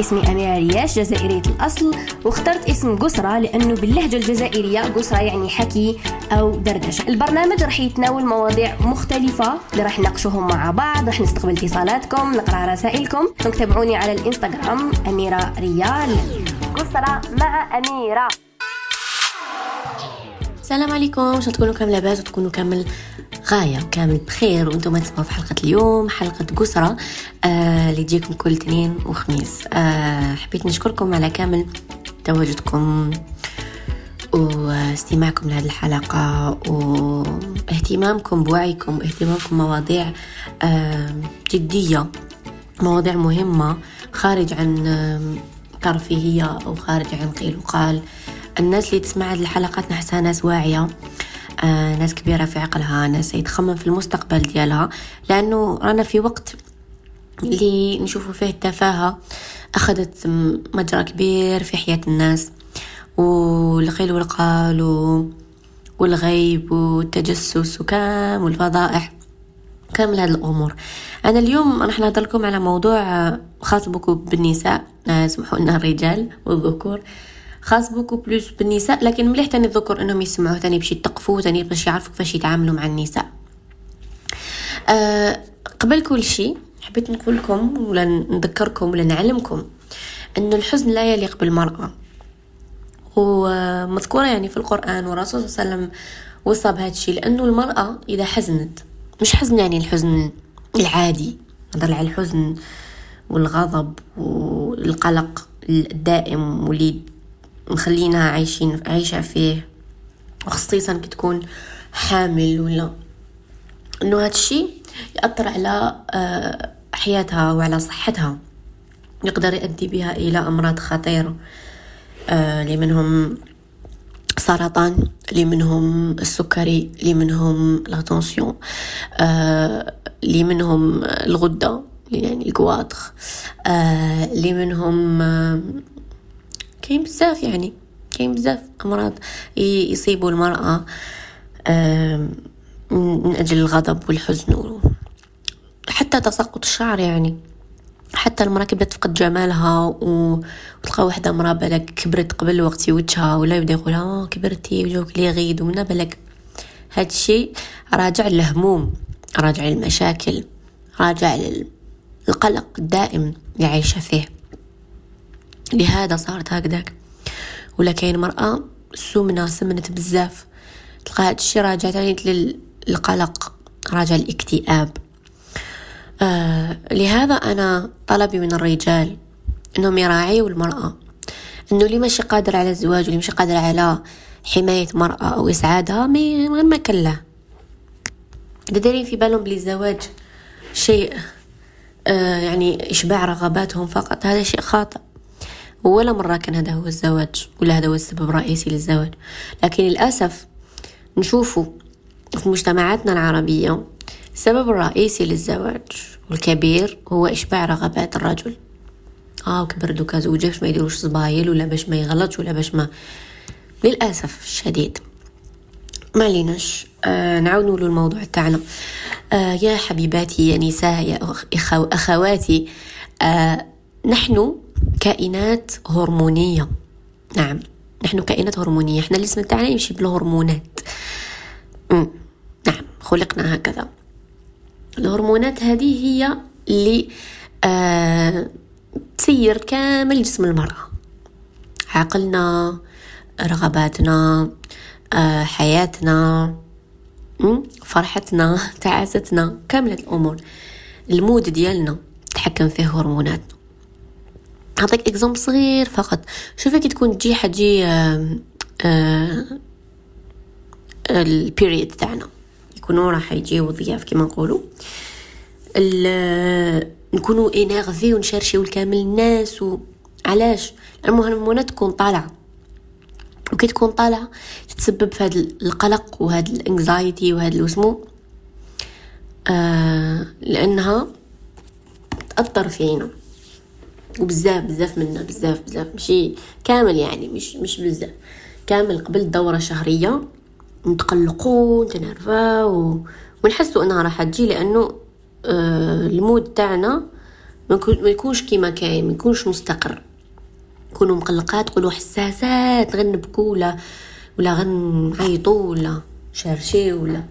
اسمي أميرة رياش جزائرية الأصل واخترت اسم قسرة لأنه باللهجة الجزائرية قسرة يعني حكي أو دردشة. البرنامج راح يتناول مواضيع مختلفة اللي راح نناقشوهم مع بعض راح نستقبل اتصالاتكم نقرأ رسائلكم. donc تابعوني على الإنستغرام أميرة رياش. قسرة مع أميرة. السلام عليكم. نتمنى تكونوا كامل لاباس وتكونوا كامل غاية وكامل بخير وأنتم تسمعوا في حلقة اليوم حلقة قسرة آه اللي تجيكم كل اثنين وخميس. آه حبيت نشكركم على كامل تواجدكم واستماعكم لهذه الحلقة واهتمامكم بوعيكم واهتمامكم مواضيع آه جدية مواضيع مهمة خارج عن ترفيهية أو خارج عن قيل وقال. الناس اللي تسمع هذه الحلقات نحسها ناس واعية آه ناس كبيرة في عقلها ناس يتخمم في المستقبل ديالها لأنه رانا في وقت اللي نشوفوا فيه التفاهة أخذت مجرى كبير في حياة الناس والقيل والقال والغيب والتجسس وكام والفضائح كامل هذه الأمور. أنا اليوم راح نهضر لكم على موضوع خاص بكم بالنساء آه، سمحوا لنا الرجال والذكور. خاص بوكو بلوس بالنساء لكن مليح تاني الذكر إنهم يسمعوه تاني باش يتقفوا تاني باش يعرفوا كيفاش يتعاملوا مع النساء. أه قبل كل شيء حبيت نقول لكم ولا نذكركم ولا نعلمكم ان الحزن لا يليق بالمرأة. ومذكورة يعني في القرآن والرسول صلى الله عليه وسلم وصى بهذا الشيء لأنه المرأة إذا حزنت مش حزن يعني الحزن العادي نظر على الحزن والغضب والقلق الدائم واللي مخلينها عايشين عايشة فيه وخصيصا كي تكون حامل ولا. إنه هذا الشيء يأثر على آه، حياتها وعلى صحتها. يقدر يؤدي بها إلى أمراض خطيرة. آه، اللي منهم سرطان اللي منهم السكري اللي منهم لاتونسيون اللي منهم الغدة يعني الكواطخ اللي منهم كاين بزاف يعني كاين بزاف أمراض يصيبوا المرأة من أجل الغضب والحزن حتى تساقط الشعر يعني. حتى المرأة كي بدات تفقد جمالها وتلقى واحدة مرأة بالك كبرت قبل وقت وجهها ولا يبدأ يقولها آه كبرتي وجهك لي غيد ومن بالك هاد الشيء راجع للهموم راجع للمشاكل راجع للقلق الدائم اللي عايشة فيه. لهذا صارت هكذاك. ولا كاين مرأة سمنة سمنت بزاف. تلقى هاد الشي راجع تاني للقلق راجع الاكتئاب آه لهذا أنا طلبي من الرجال أنهم يراعيوا المرأة. أنه اللي ماشي قادر على الزواج واللي ماشي قادر على حماية مرأة أو إسعادها غير ما كله. إذا دايرين في بالهم بلي الزواج شيء آه يعني إشباع رغباتهم فقط هذا شيء خاطئ. ولا مرة كان هذا هو الزواج ولا هذا هو السبب الرئيسي للزواج. لكن للأسف نشوفوا في مجتمعاتنا العربية السبب الرئيسي للزواج والكبير هو إشباع رغبات الرجل. آه وكبر دوكا زوجة باش ما يديروش صبايل ولا باش ما يغلطش ولا باش ما. للأسف الشديد. ما عليناش. آه نعاود نقولوا الموضوع تاعنا. آه يا حبيباتي يا نساء يا أخو أخواتي. آه نحن كائنات هرمونية. نعم نحن كائنات هرمونية. إحنا الجسم تاعنا يمشي بالهرمونات. مم. نعم خلقنا هكذا. الهرمونات هذه هي اللي آه تسير كامل جسم المرأة. عقلنا رغباتنا آه حياتنا فرحتنا تعاستنا. كاملة الأمور. ال mood ديالنا تحكم فيه هرموناتنا. أعطيك exemple صغير فقط. شوفي كي تكون تجي حتجي ال période تاعنا. يكونوا راح يجيو ضياف كما نقولوا. نكونوا énervées ونشرشيو الكامل الناس وعلاش الهرمونات تكون طالعة. وكي تكون طالعة تتسبب في هذا القلق وهذا ال anxiété وهذا الوسمو آه لأنها تأثر فينا وبزاف بزاف منا بزاف بزاف. ماشي كامل يعني مش مش بزاف. كامل قبل الدورة الشهرية نتقلقوا نتنرفاو ونحسوا إنها راح تجي لأنه آه المود تاعنا ما يكونش كيما كاين ما يكونش مستقر. يكونوا مقلقات تقولوا حساسات غنبكوا ولا ولا غنعيطوا ولا شارشي ولا.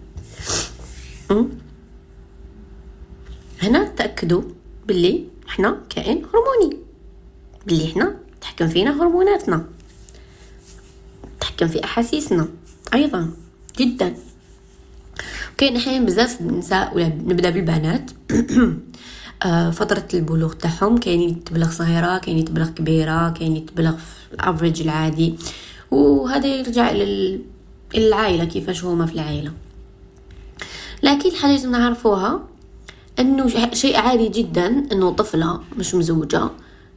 هنا تأكدوا باللي حنا كائن هرموني. باللي حنا تحكم فينا هرموناتنا. تحكم في أحاسيسنا أيضا جدا. كاين أحيانا بزاف النساء ولا نبدأ بالبنات. آه، فترة البلوغ تاعهم كاين تبلغ صغيرة كاين تبلغ كبيرة كاين تبلغ في ال average العادي. وهذا يرجع للعائلة كيفاش هما في العائلة. لكن الحاجة لازم نعرفوها إنه شيء عادي جدا إنه طفلة مش مزوجة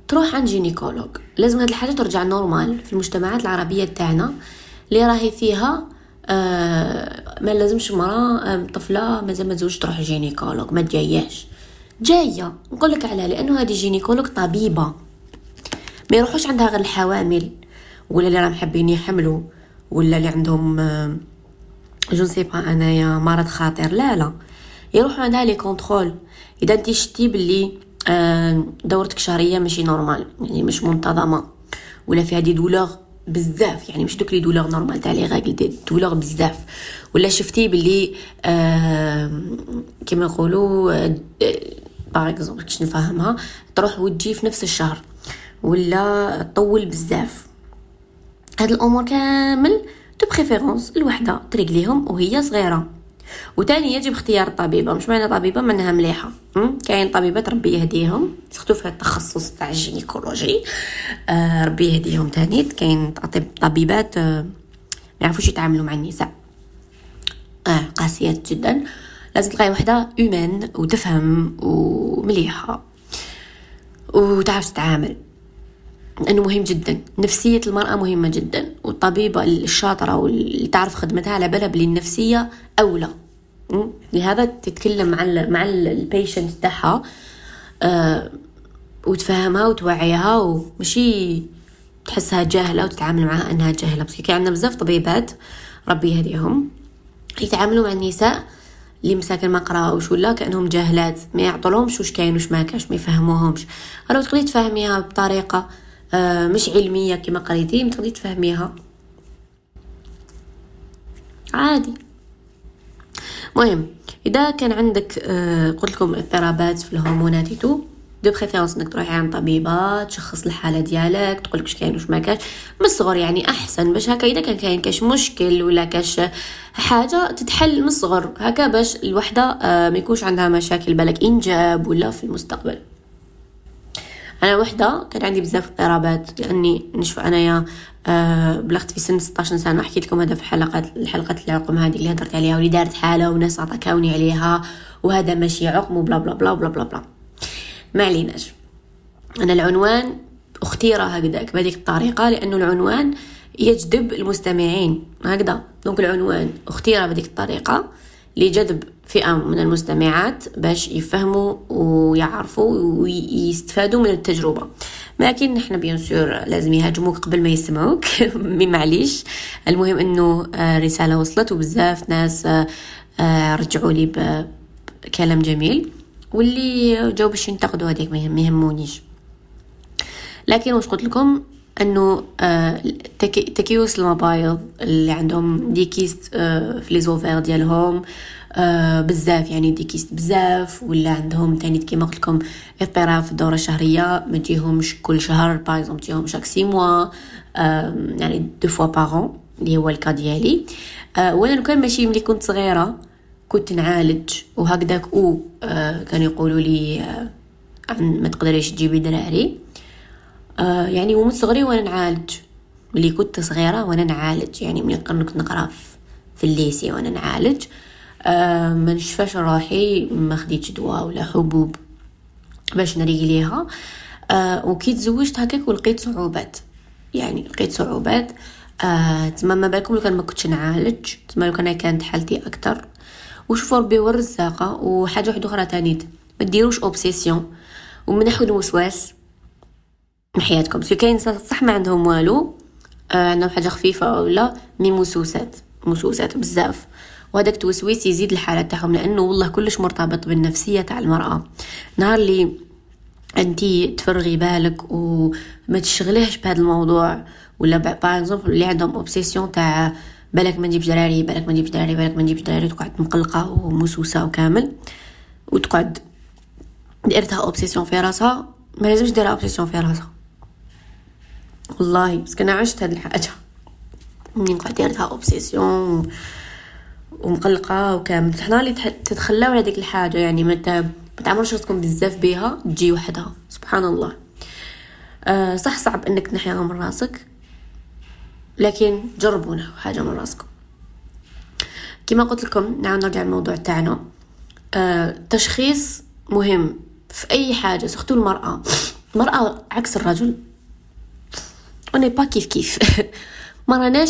تروح عند gynécologue. لازم هاد الحاجة ترجع normal في المجتمعات العربية تاعنا اللي راهي فيها آه ما لازمش مرأة آه طفلة مازال ما تزوج تروح gynécologue ما تجياش جاية. نقول لك على لأنه هذه gynécologue طبيبة. ما يروحوش عندها غير الحوامل. ولا اللي راهم حابين يحملوا ولا اللي عندهم je sais pas أنايا مرض خطير لا لا. يروحوا عندها les contrôles. إذا انت شتي باللي آه، دورتك شهرية ماشي normal يعني مش منتظمة ولا فيها des douleurs بزاف يعني مش دوك les douleurs normales تاع les règles des douleurs بزاف. ولا شفتي باللي آه كيما نقولوا par exemple كيش نفهمها تروح وتجي في نفس الشهر ولا طول بزاف. هاد الأمور كامل de préférence الوحدة تريڨليهم وهي صغيرة. وتاني يجب اختيار الطبيبه مش معنى طبيبة معناها مليحة. كاين طبيبات ربي يهديهم. سختو في التخصص تاع الجينيكولوجي. آه ربي يهديهم تاني. كاين طبيبات آه ما يعرفوش يتعاملوا مع النساء. آه قاسيات جدا. لازم تلقاي وحدة اومان وتفهم ومليحة. وتعرف تتعامل. انه مهم جدا. نفسية المرأة مهمة جدا والطبيبة الشاطرة واللي تعرف خدمتها على بالها بلي النفسية أولى. لهذا تتكلم مع ال مع ال patiente تاعها آه وتفهمها وتوعيها ومشي تحسها جاهلة وتتعامل معها أنها جاهلة. parce que عندنا بزاف طبيبات ربي يهديهم يتعاملوا مع النساء اللي مساكن ما قراوش ولا كأنهم جاهلات ما يعطولهمش واش كاين واش ما كاش ما يفهموهمش. راه تقدري تفهميها بطريقة آه مش علمية كما قريتي تقدري تفهميها. عادي. مهم. إذا كان عندك آه قلت لكم اضطرابات في الهرمونات تو de préférence إنك تروحي عند طبيبه تشخص الحالة ديالك تقول واش كاين واش ما كاش من الصغر يعني أحسن باش هكا إذا كان كاين كاش مشكل ولا كاش حاجة تتحل من الصغر. هكا باش الوحدة آه ما يكونش عندها مشاكل بالك إنجاب ولا في المستقبل. أنا وحدة كان عندي بزاف اضطرابات لأني نشوف أنايا آه بلغت في سن 16 سنة حكيت لكم هذا في حلقات الحلقات العقم هذه اللي هضرت عليها واللي دارت حالة وناس عطاكاوني عليها وهذا ماشي عقم وبلا بلا بلا بلا بلا, بلا. ما عليناش أنا العنوان أختيره هكذاك بهذيك الطريقة لأنه العنوان يجذب المستمعين هكذا دونك العنوان أختيره بهذيك الطريقة لجذب فئة من المستمعات باش يفهموا ويعرفوا ويستفادوا من التجربة. لكن نحن bien sûr لازم يهاجموك قبل ما يسمعوك. معليش. المهم إنه آه، رسالة وصلت وبزاف ناس آه، آه، رجعوا لي بكلام جميل. واللي جاو باش ينتقدوا هذيك ما يهمونيش. لكن واش قلت لكم؟ إنه تكيوس المبايض اللي عندهم des kystes في les ovaires ديالهم. آه بزاف يعني des kystes بزاف ولا عندهم تاني كيما قلت لكم اضطراب في الدورة الشهرية ما تجيهمش كل شهر par exemple تجيهم chaque six mois يعني deux fois par an اللي هو ال cas ديالي. آه وأنا لو كان ماشي ملي كنت صغيرة كنت نعالج وهكذاك أو آه كانوا يقولوا لي آه ما تقدريش تجيبي دراري. يعني ومن صغري وأنا نعالج. ملي كنت صغيرة وأنا نعالج يعني ملي كنت نقرأ في ال lycée وأنا نعالج. آه ما نشفاش روحي ما خديتش دواء ولا حبوب باش نريق ليها. آه وكي تزوجت هكاك ولقيت صعوبات. يعني لقيت صعوبات. آه تما ما بالكم لو كان ما كنتش نعالج تما لو كان كانت حالتي أكثر وشوفوا ربي هو وحاجة واحدة أخرى تانيت ما ديروش obsession ومنحوا الوسواس من حياتكم. so كاين صح ما عندهم والو. آه عندهم حاجة خفيفة ولا mais مسوسات مسوسات بزاف. وهذاك التوسويس يزيد الحالة تاعهم لأنه والله كلش مرتبط بالنفسية تاع المرأة. نهار اللي انتي تفرغي بالك وما تشغليهش بهذا الموضوع ولا par اللي عندهم obsession تاع بالك ما نجيبش دراري بالك ما نجيبش دراري بالك ما نجيبش دراري تقعد مقلقة ومسوسة وكامل وتقعد ديرتها obsession في راسها ما لازمش ديرها obsession في راسها. والله بس كنا عشت هاد الحاجة. مني نقعد ديرتها اوبسيسيون ومقلقة وكامل. حنا اللي تتخلاو على ديك الحاجة يعني ما تعمرش راسكم بزاف بيها تجي وحدها. سبحان الله. أه صح صعب إنك تنحيها من راسك لكن جربوا حاجة من راسكم. كما قلت لكم نعم نرجع للموضوع تاعنا. أه تشخيص مهم في أي حاجة surtout المرأة. المرأة عكس الرجل. on est pas كيف كيف. ما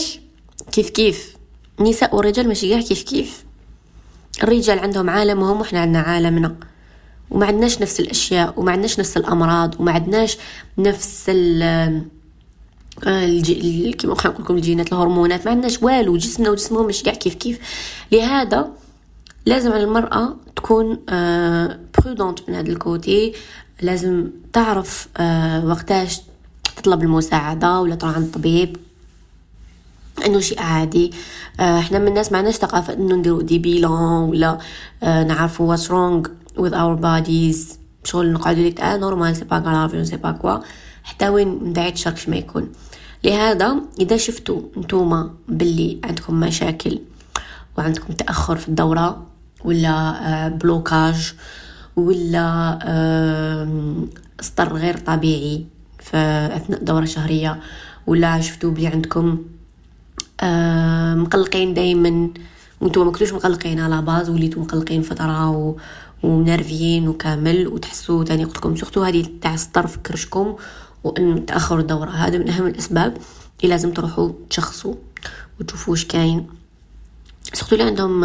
كيف كيف. النساء والرجال ماشي كاع كيف كيف؟ الرجال عندهم عالمهم وحنا عندنا عالمنا. وما عندناش نفس الأشياء وما عندناش نفس الأمراض وما عندناش نفس ال آه، الجي... كيما نقول لكم الجينات الهرمونات. ما عندناش والو جسمنا وجسمهم مش كاع كيف كيف. لهذا لازم على المرأة تكون prudente آه، من هذا ال côté. لازم تعرف آه، وقتاش تطلب المساعدة ولا تروح عند الطبيب إنه شيء عادي. إحنا من الناس ما عندناش ثقافة إنه نديرو des bilans ولا نعرفوا what's wrong with our bodies. شغل نقعدوا لك آه normal c'est pas grave sais pas quoi. حتى وين من بعيد الشر كاش ما يكون. لهذا إذا شفتوا نتوما باللي عندكم مشاكل وعندكم تأخر في الدورة ولا blocage ولا سطر غير طبيعي في أثناء الدورة الشهرية ولا شفتوا بلي عندكم مقلقين دائما وأنتم ما كنتوش مقلقين à la base وليتوا مقلقين فترة و... ومنرفيين وكامل وتحسوا تاني قلت لكم surtout هذه تاع السطر في كرشكم وإن تاخر الدورة. هذا من أهم الأسباب اللي لازم تروحوا تشخصوا وتشوفوا واش كاين. surtout اللي عندهم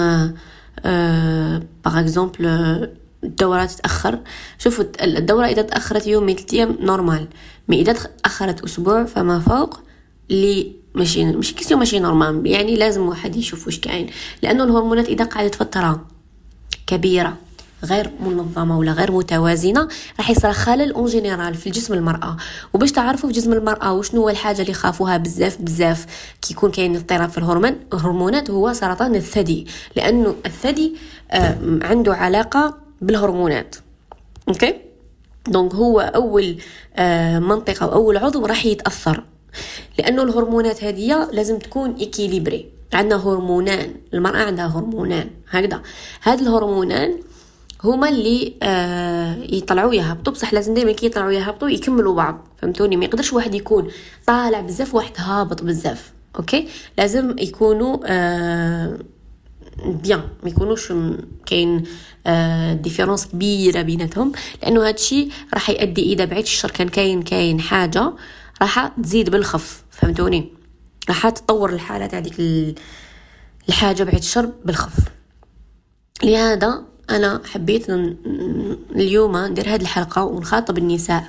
par exemple الدورة تتأخر. شوفوا الدورة إذا تأخرت يوم ثلاث أيام normal mais إذا تأخرت أسبوع فما فوق اللي ماشي مش كيسيو ماشي normal. يعني لازم واحد يشوف واش كاين. لأنه الهرمونات إذا قعدت فترة كبيرة غير منظمة ولا غير متوازنة راح يصير خلل en général في جسم المرأة. وباش تعرفوا في جسم المرأة وشنو هو الحاجة اللي خافوها بزاف بزاف كي يكون كاين اضطراب في الهرمون الهرمونات هو سرطان الثدي. لأنه الثدي عنده علاقة بالهرمونات. okay؟ donc هو أول آه منطقة واول عضو راح يتأثر. لأنه الهرمونات هذه لازم تكون équilibrés عندنا هرمونان المرأة عندها هرمونان هكذا. هاد الهرمونان هما اللي آه يطلعوا يهبطوا. بصح لازم دائما كي يطلعوا يهبطوا يكملوا بعض فهمتوني؟ ما يقدرش واحد يكون طالع بزاف واحد هابط بزاف okay؟ لازم يكونوا آه bien ما يكونوش كاين آه différence كبيرة بيناتهم. لأنه هادشي راح يؤدي اذا بعيد. الشر كان كاين كاين حاجة. راح تزيد بالخف فهمتوني؟ راح تطور الحاله تاع ديك الحاجة بعيد الشر بالخف. لهذا أنا حبيت اليوم ندير هذه الحلقة ونخاطب النساء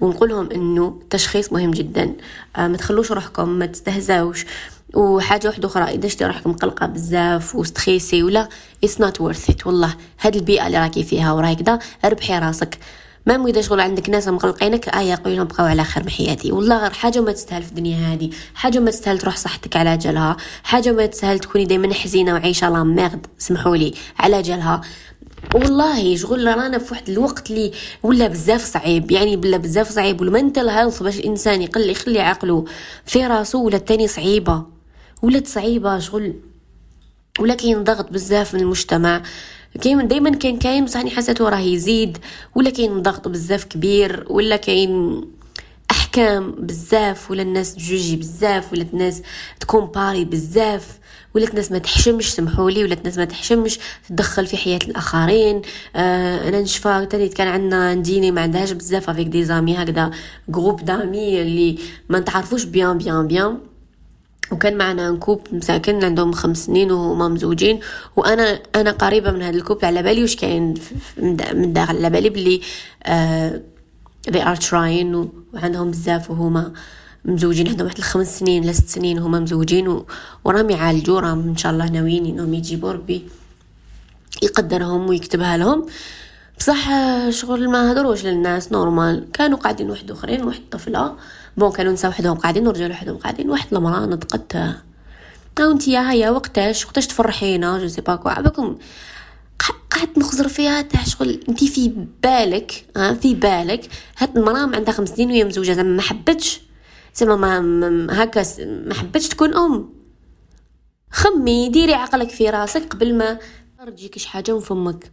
ونقول لهم إنه التشخيص مهم جدا. آه، ما تخلوش روحكم ما تستهزاوش. وحاجة واحدة أخرى إذا شتي روحك مقلقه بزاف و stressée ولا it's not worth it والله هذه البيئة اللي راكي فيها وراي كذا ربحي راسك. ما إذا شغل عندك ناس مقلقينك ايا قولي لهم بقاو على خير من حياتي. والله غير حاجة ما تستاهل في الدنيا هذه. حاجة ما تستاهل تروح صحتك على جالها حاجة ما تستاهل تكوني دائما حزينة وعايشة لا ميرد سمحوا لي على جالها والله شغل رانا في واحد الوقت اللي ولا بزاف صعيب. يعني بلا بزاف صعيب. والمنتل هيلث باش الإنسان يقل يخلي عقله في راسو ولا التاني صعيبة. ولات صعيبة شغل. ولا كاين ضغط بزاف من المجتمع. كاين دائما كان كاين بصح حسيتو راه يزيد ولا كاين ضغط بزاف كبير ولا كاين أحكام بزاف ولا الناس تجوجي بزاف ولا الناس تكومباري بزاف ولات الناس ما تحشمش سمحولي ولات الناس ما تحشمش تدخل في حياة الآخرين. آه أنا نشفى تاني كان عندنا un dîner ما عندهاش بزاف avec des amis هكذا groupe d'amis اللي ما نتعرفوش bien bien bien وكان معنا couple مساكن عندهم خمس سنين وهما مزوجين. وأنا أنا قريبة من هذا ال couple على بالي واش كاين من داخل على بالي بلي آه they are trying وعندهم بزاف وهما مزوجين عندهم واحد الخمس سنين لا ست سنين هما مزوجين و... وراهم يعالجوا راهم إن شاء الله ناويين إنهم يجيبوا ربي يقدرهم ويكتبها لهم. بصح شغل ما هدروش للناس normal كانوا قاعدين واحد أخرين واحد طفلة bon كانوا نساو وحدهم قاعدين ورجال وحدهم قاعدين. واحد المراه نطقت أو أنت يا هيا وقتاش؟ وقتاش تفرحينا je sais pas quoi. عباكم قعدت نخزر فيها تاع شغل. أنت في بالك ها في بالك. هاد المراه عندها خمس سنين وهي مزوجة. زعما ما حبتش. زعما ما هكا ما حبتش تكون أم. خممي ديري عقلك في راسك قبل ما تجيك شي حاجة من فمك.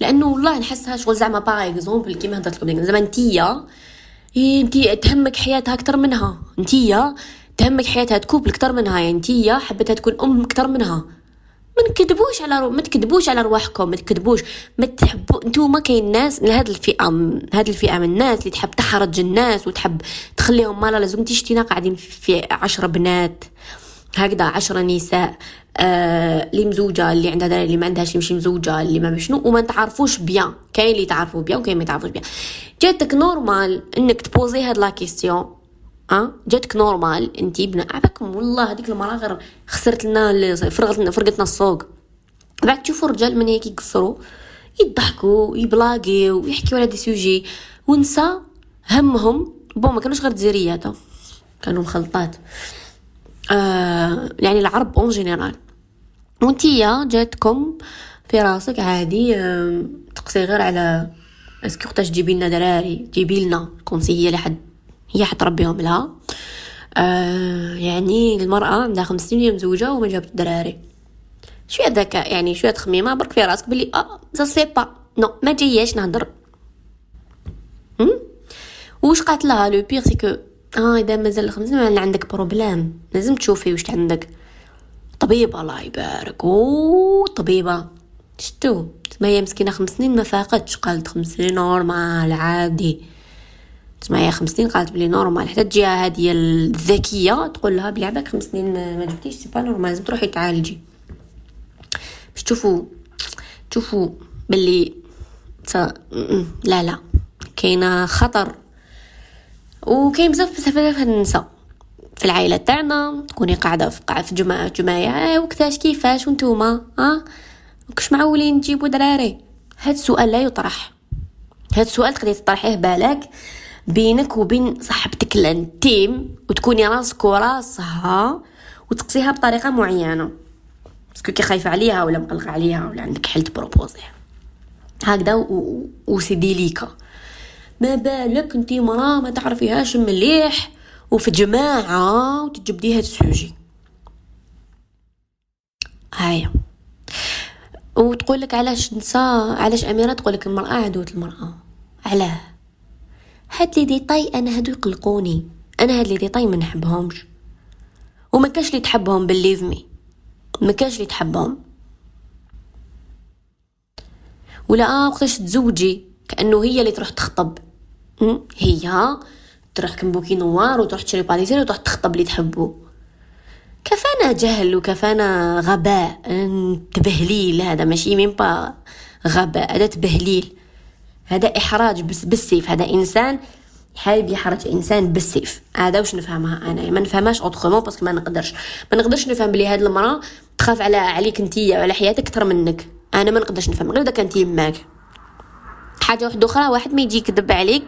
لأنه والله نحسها شغل زعما par exemple كيما هضرت لكم زعما انتيا أنتي تهمك حياتها أكثر منها. انتيا تهمك حبتها تكون أكثر منها. يعني انتيا حبتها تكون أم أكثر منها. ما نكذبوش على رو... ما تكذبوش على رواحكم ما تكذبوش. ما تحبوا أنتوما كاين ناس لهاد الفئة هاد الفئة من الناس اللي تحب تحرج الناس وتحب تخليهم مالا. لازم تشتينا قاعدين في عشرة بنات. هكذا عشرة نساء آه اللي مزوجة اللي عندها دراري اللي ما عندهاش مش مزوجة اللي ما شنو وما تعرفوش بيان. كاين اللي تعرفوا بيان وكاين ما تعرفوش بيان. جاتك normal إنك تبوزي هاد la question آه جاتك normal انت ابن عباكم والله هذيك المراه غير خسرت لنا فرغت لنا فرقتنا السوق. بعد تشوفوا الرجال من هيك يقصروا يضحكوا يبلاڨيو يحكيوا على des sujets ونسى همهم bon ما كانوش غير جزائريات كانوا مخلطات. آه يعني العرب en général وانتيا جاتكم في راسك عادي آه تقصي غير على اسكو وقتاش تجيبي لنا دراري جيبي لنا كونسي هي اللي حد هي حتربيهم لها. آه يعني المرأة عندها خمس سنين مزوجة وما جابت دراري. شوية ذكاء يعني شوية تخميمة برك في راسك بلي آه سا سي با نو ما جاياش نهضر. وش قالت لها؟ لو بيغ سي كو آه إذا مازال سنين عندك بروبلام لازم تشوفي واش عندك. طبيبة الله يبارك. أو طبيبة. شتو ما هي مسكينة خمس سنين ما فاقتش. قالت خمس سنين normal عادي. تسمعي خمس سنين قالت بلي normal. حتى تجيها هادية الذكية تقول لها بلي عباك خمس سنين ما جبتيش c'est pas normal. لازم تروحي تعالجي. باش تشوفوا تشوفوا بلي لا لا. كاينة خطر. وكاين بزاف بزاف النساء في العائلة تاعنا تكوني قاعدة في قاعدة في جماعة آه وقتاش كيفاش؟ وانتوما ها وكش معولين تجيبوا دراري. هاد السؤال لا يطرح. هاد السؤال تقدري تطرحيه بالك بينك وبين صاحبتك ال intime وتكوني راسك وراسها وتقصيها بطريقة معينة. parce que كي خايفة عليها ولا مقلقة عليها ولا عندك حل تproposي هكذا و c'est délicat ما بالك انت مرا ما تعرفيهاش مليح وفي جماعة وتجبدي هاد ال sujet. هاي. وتقول لك علاش نساء علاش أميرة تقول لك المرأة عدوة المرأة؟ علاه. هاد les détails أنا هادو يقلقوني. أنا هاد les détails ما نحبهمش. وما كاش اللي تحبهم believe me ما كاش اللي تحبهم. ولا آه وقتاش تزوجي كأنه هي اللي تروح تخطب. هي تروح كمبوكي نوار وتروح تشري باريزير وتروح تخطب اللي تحبو كفانا جهل وكفانا غباء تبهليل هذا ماشي مين با غباء هذا تبهليل هذا احراج بس بالسيف هذا انسان حابب يحرج انسان بالسيف هذا واش نفهمها أنا ما نفهمهاش اوترومون باسكو ما نقدرش ما نقدرش نفهم بلي هاد المراه تخاف على عليك انتيا وعلى حياتك أكثر منك أنا ما نقدرش نفهم غير اذا كانت يماك حاجة واحدة أخرى واحد ما يجي يكذب عليك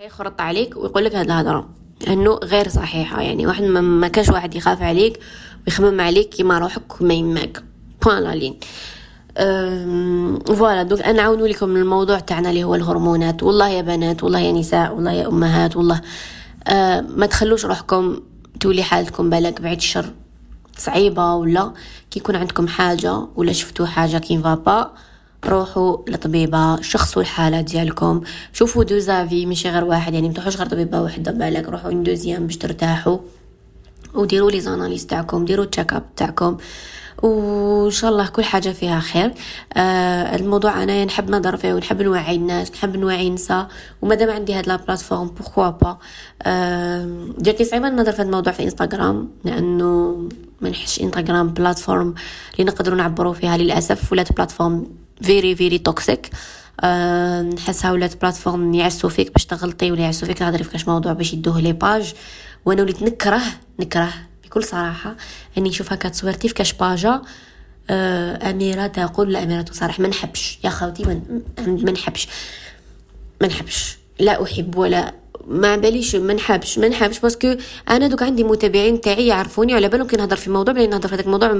يخرط عليك ويقول لك هاد الهضره انه غير صحيحه يعني واحد ما كاش واحد يخاف عليك ويخمم عليك كيما روحك وما يماك point à la ligne voilà. دوك أنا نعاونوا لكم الموضوع تاعنا اللي هو الهرمونات. والله يا بنات والله يا نساء والله يا أمهات والله. أه ما تخلوش روحكم تولي حالتكم بالك بعيد الشر. صعيبة ولا؟ كي يكون عندكم حاجة ولا شفتوا حاجة qui va pas روحوا لطبيبة شخصوا الحالة ديالكم. شوفوا deux avis ماشي غير واحد يعني متروحوش غير طبيبة وحدة بالك روحوا deuxième باش ترتاحوا وديروا les analyses تاعكم ديروا check up تاعكم. وان شاء الله كل حاجة فيها خير. آه الموضوع أنا نحب نهضر فيه ونحب نوعي الناس نحب نوعي النساء ومادام عندي هاد la plateforme pourquoi pas آه جاتني صعيبه نهضر في الموضوع في انستغرام لأنه ما نحسش انستغرام plateforme اللي نقدروا نعبروا فيها للأسف ولات plateforme very very toxic نحسها ولات plateforme يعسو فيك باش تغلطي ولا يعسو فيك تهضري في كاش موضوع باش يدوه les pages وأنا وليت نكره نكره بكل صراحة إني نشوف هكا تصويرتي في كاش page آه، أميرة تقول لا اميره تصارح ما نحبش. يا خوتي ما نحبش. ما نحبش. لا أحب ولا ما باليش ما نحبش ما نحبش باسكو أنا دوك عندي متابعين تاعي يعرفوني على بالهم كي نهضر في موضوع بلا نهضر في هذاك الموضوع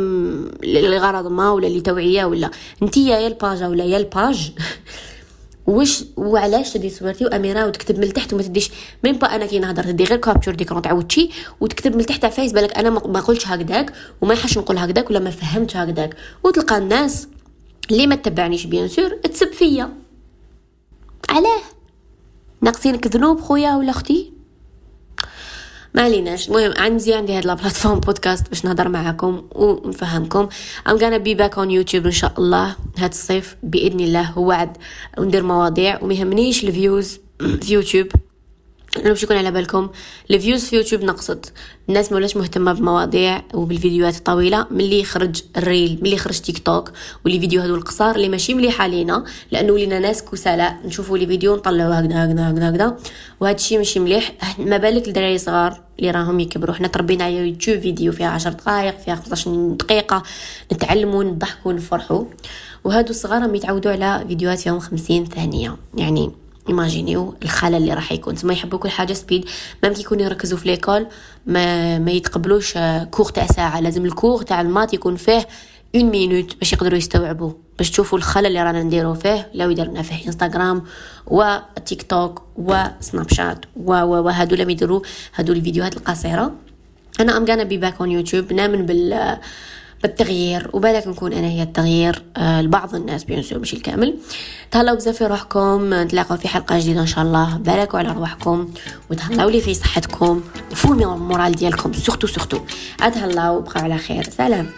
لغرض ما ولا لتوعية ولا. أنت يا الباج ولا يا الباج واش وعلاش تدي صورتي وأميرة وتكتب من تحت وما تديش؟ ميم با أنا كي نهضر تدي غير كابتشر ديكرون تعاود شي وتكتب من تحت فايس بالك أنا ما قلتش هكذاك وما يحش نقول هكذاك ولا ما فهمتش هكذاك وتلقى الناس اللي ما تتبعنيش بيان سور تسب فيا. علاه. ناقصينك ذنوب خويا ولا أختي؟ ما عليناش المهم عندي عندي هاد لابلاتفورم بودكاست باش نهضر معاكم ونفهمكم. ام غانا بي باك اون يوتيوب إن شاء الله هاد الصيف بإذن الله هو وعد وندير مواضيع. وما يهمنيش الفيوز في يوتيوب. أنا باش يكون على بالكم. الفيوز في يوتيوب نقصت. الناس ما ولاش مهتمة بالمواضيع وبالفيديوهات الطويلة ملي يخرج ال reel ملي يخرج تيك توك و les vidéos هادو القصار اللي ماشي مليحه لينا لأنه ولينا ناس كسلاء نشوفوا les vidéos نطلعوا هكذا هكذا هكذا هكذا. وهذا الشيء ماشي مليح. ما بالك الدراري صغار اللي راهم يكبروا. حنا تربينا على يوتيوب فيديو فيها عشر دقائق فيها 15 دقيقة. نتعلموا نضحكوا نفرحوا وهادو الصغار راهم يتعودوا على فيديوهات فيهم 50 ثانية. يعني imaginez الخلل اللي راح يكون. تما يحبوا كل حاجة speed ميم كي يكونوا يركزوا في ليكول ما ما يتقبلوش كور تاع ساعة. لازم الكور تاع المات يكون فيه اون مينوت باش يقدروا يستوعبوا. باش تشوفوا الخلل اللي رانا نديرو فيه. لو يديرنا فيه انستغرام وتيك توك وسناب شات و و هادو لم يديروا. هادو الفيديوهات القصيرة. أنا ام غانا بي باك اون يوتيوب نامن بال بالتغيير وبالك نكون أنا هي التغيير آه لبعض الناس بيان سور ماشي الكامل تهلاو بزاف في روحكم نتلاقاو في حلقة جديدة إن شاء الله. بالكوا على روحكم وتهلاو لي في صحتكم. وفهموا ال moral ديالكم surtout surtout. أتهلاو بقاو على خير. سلام.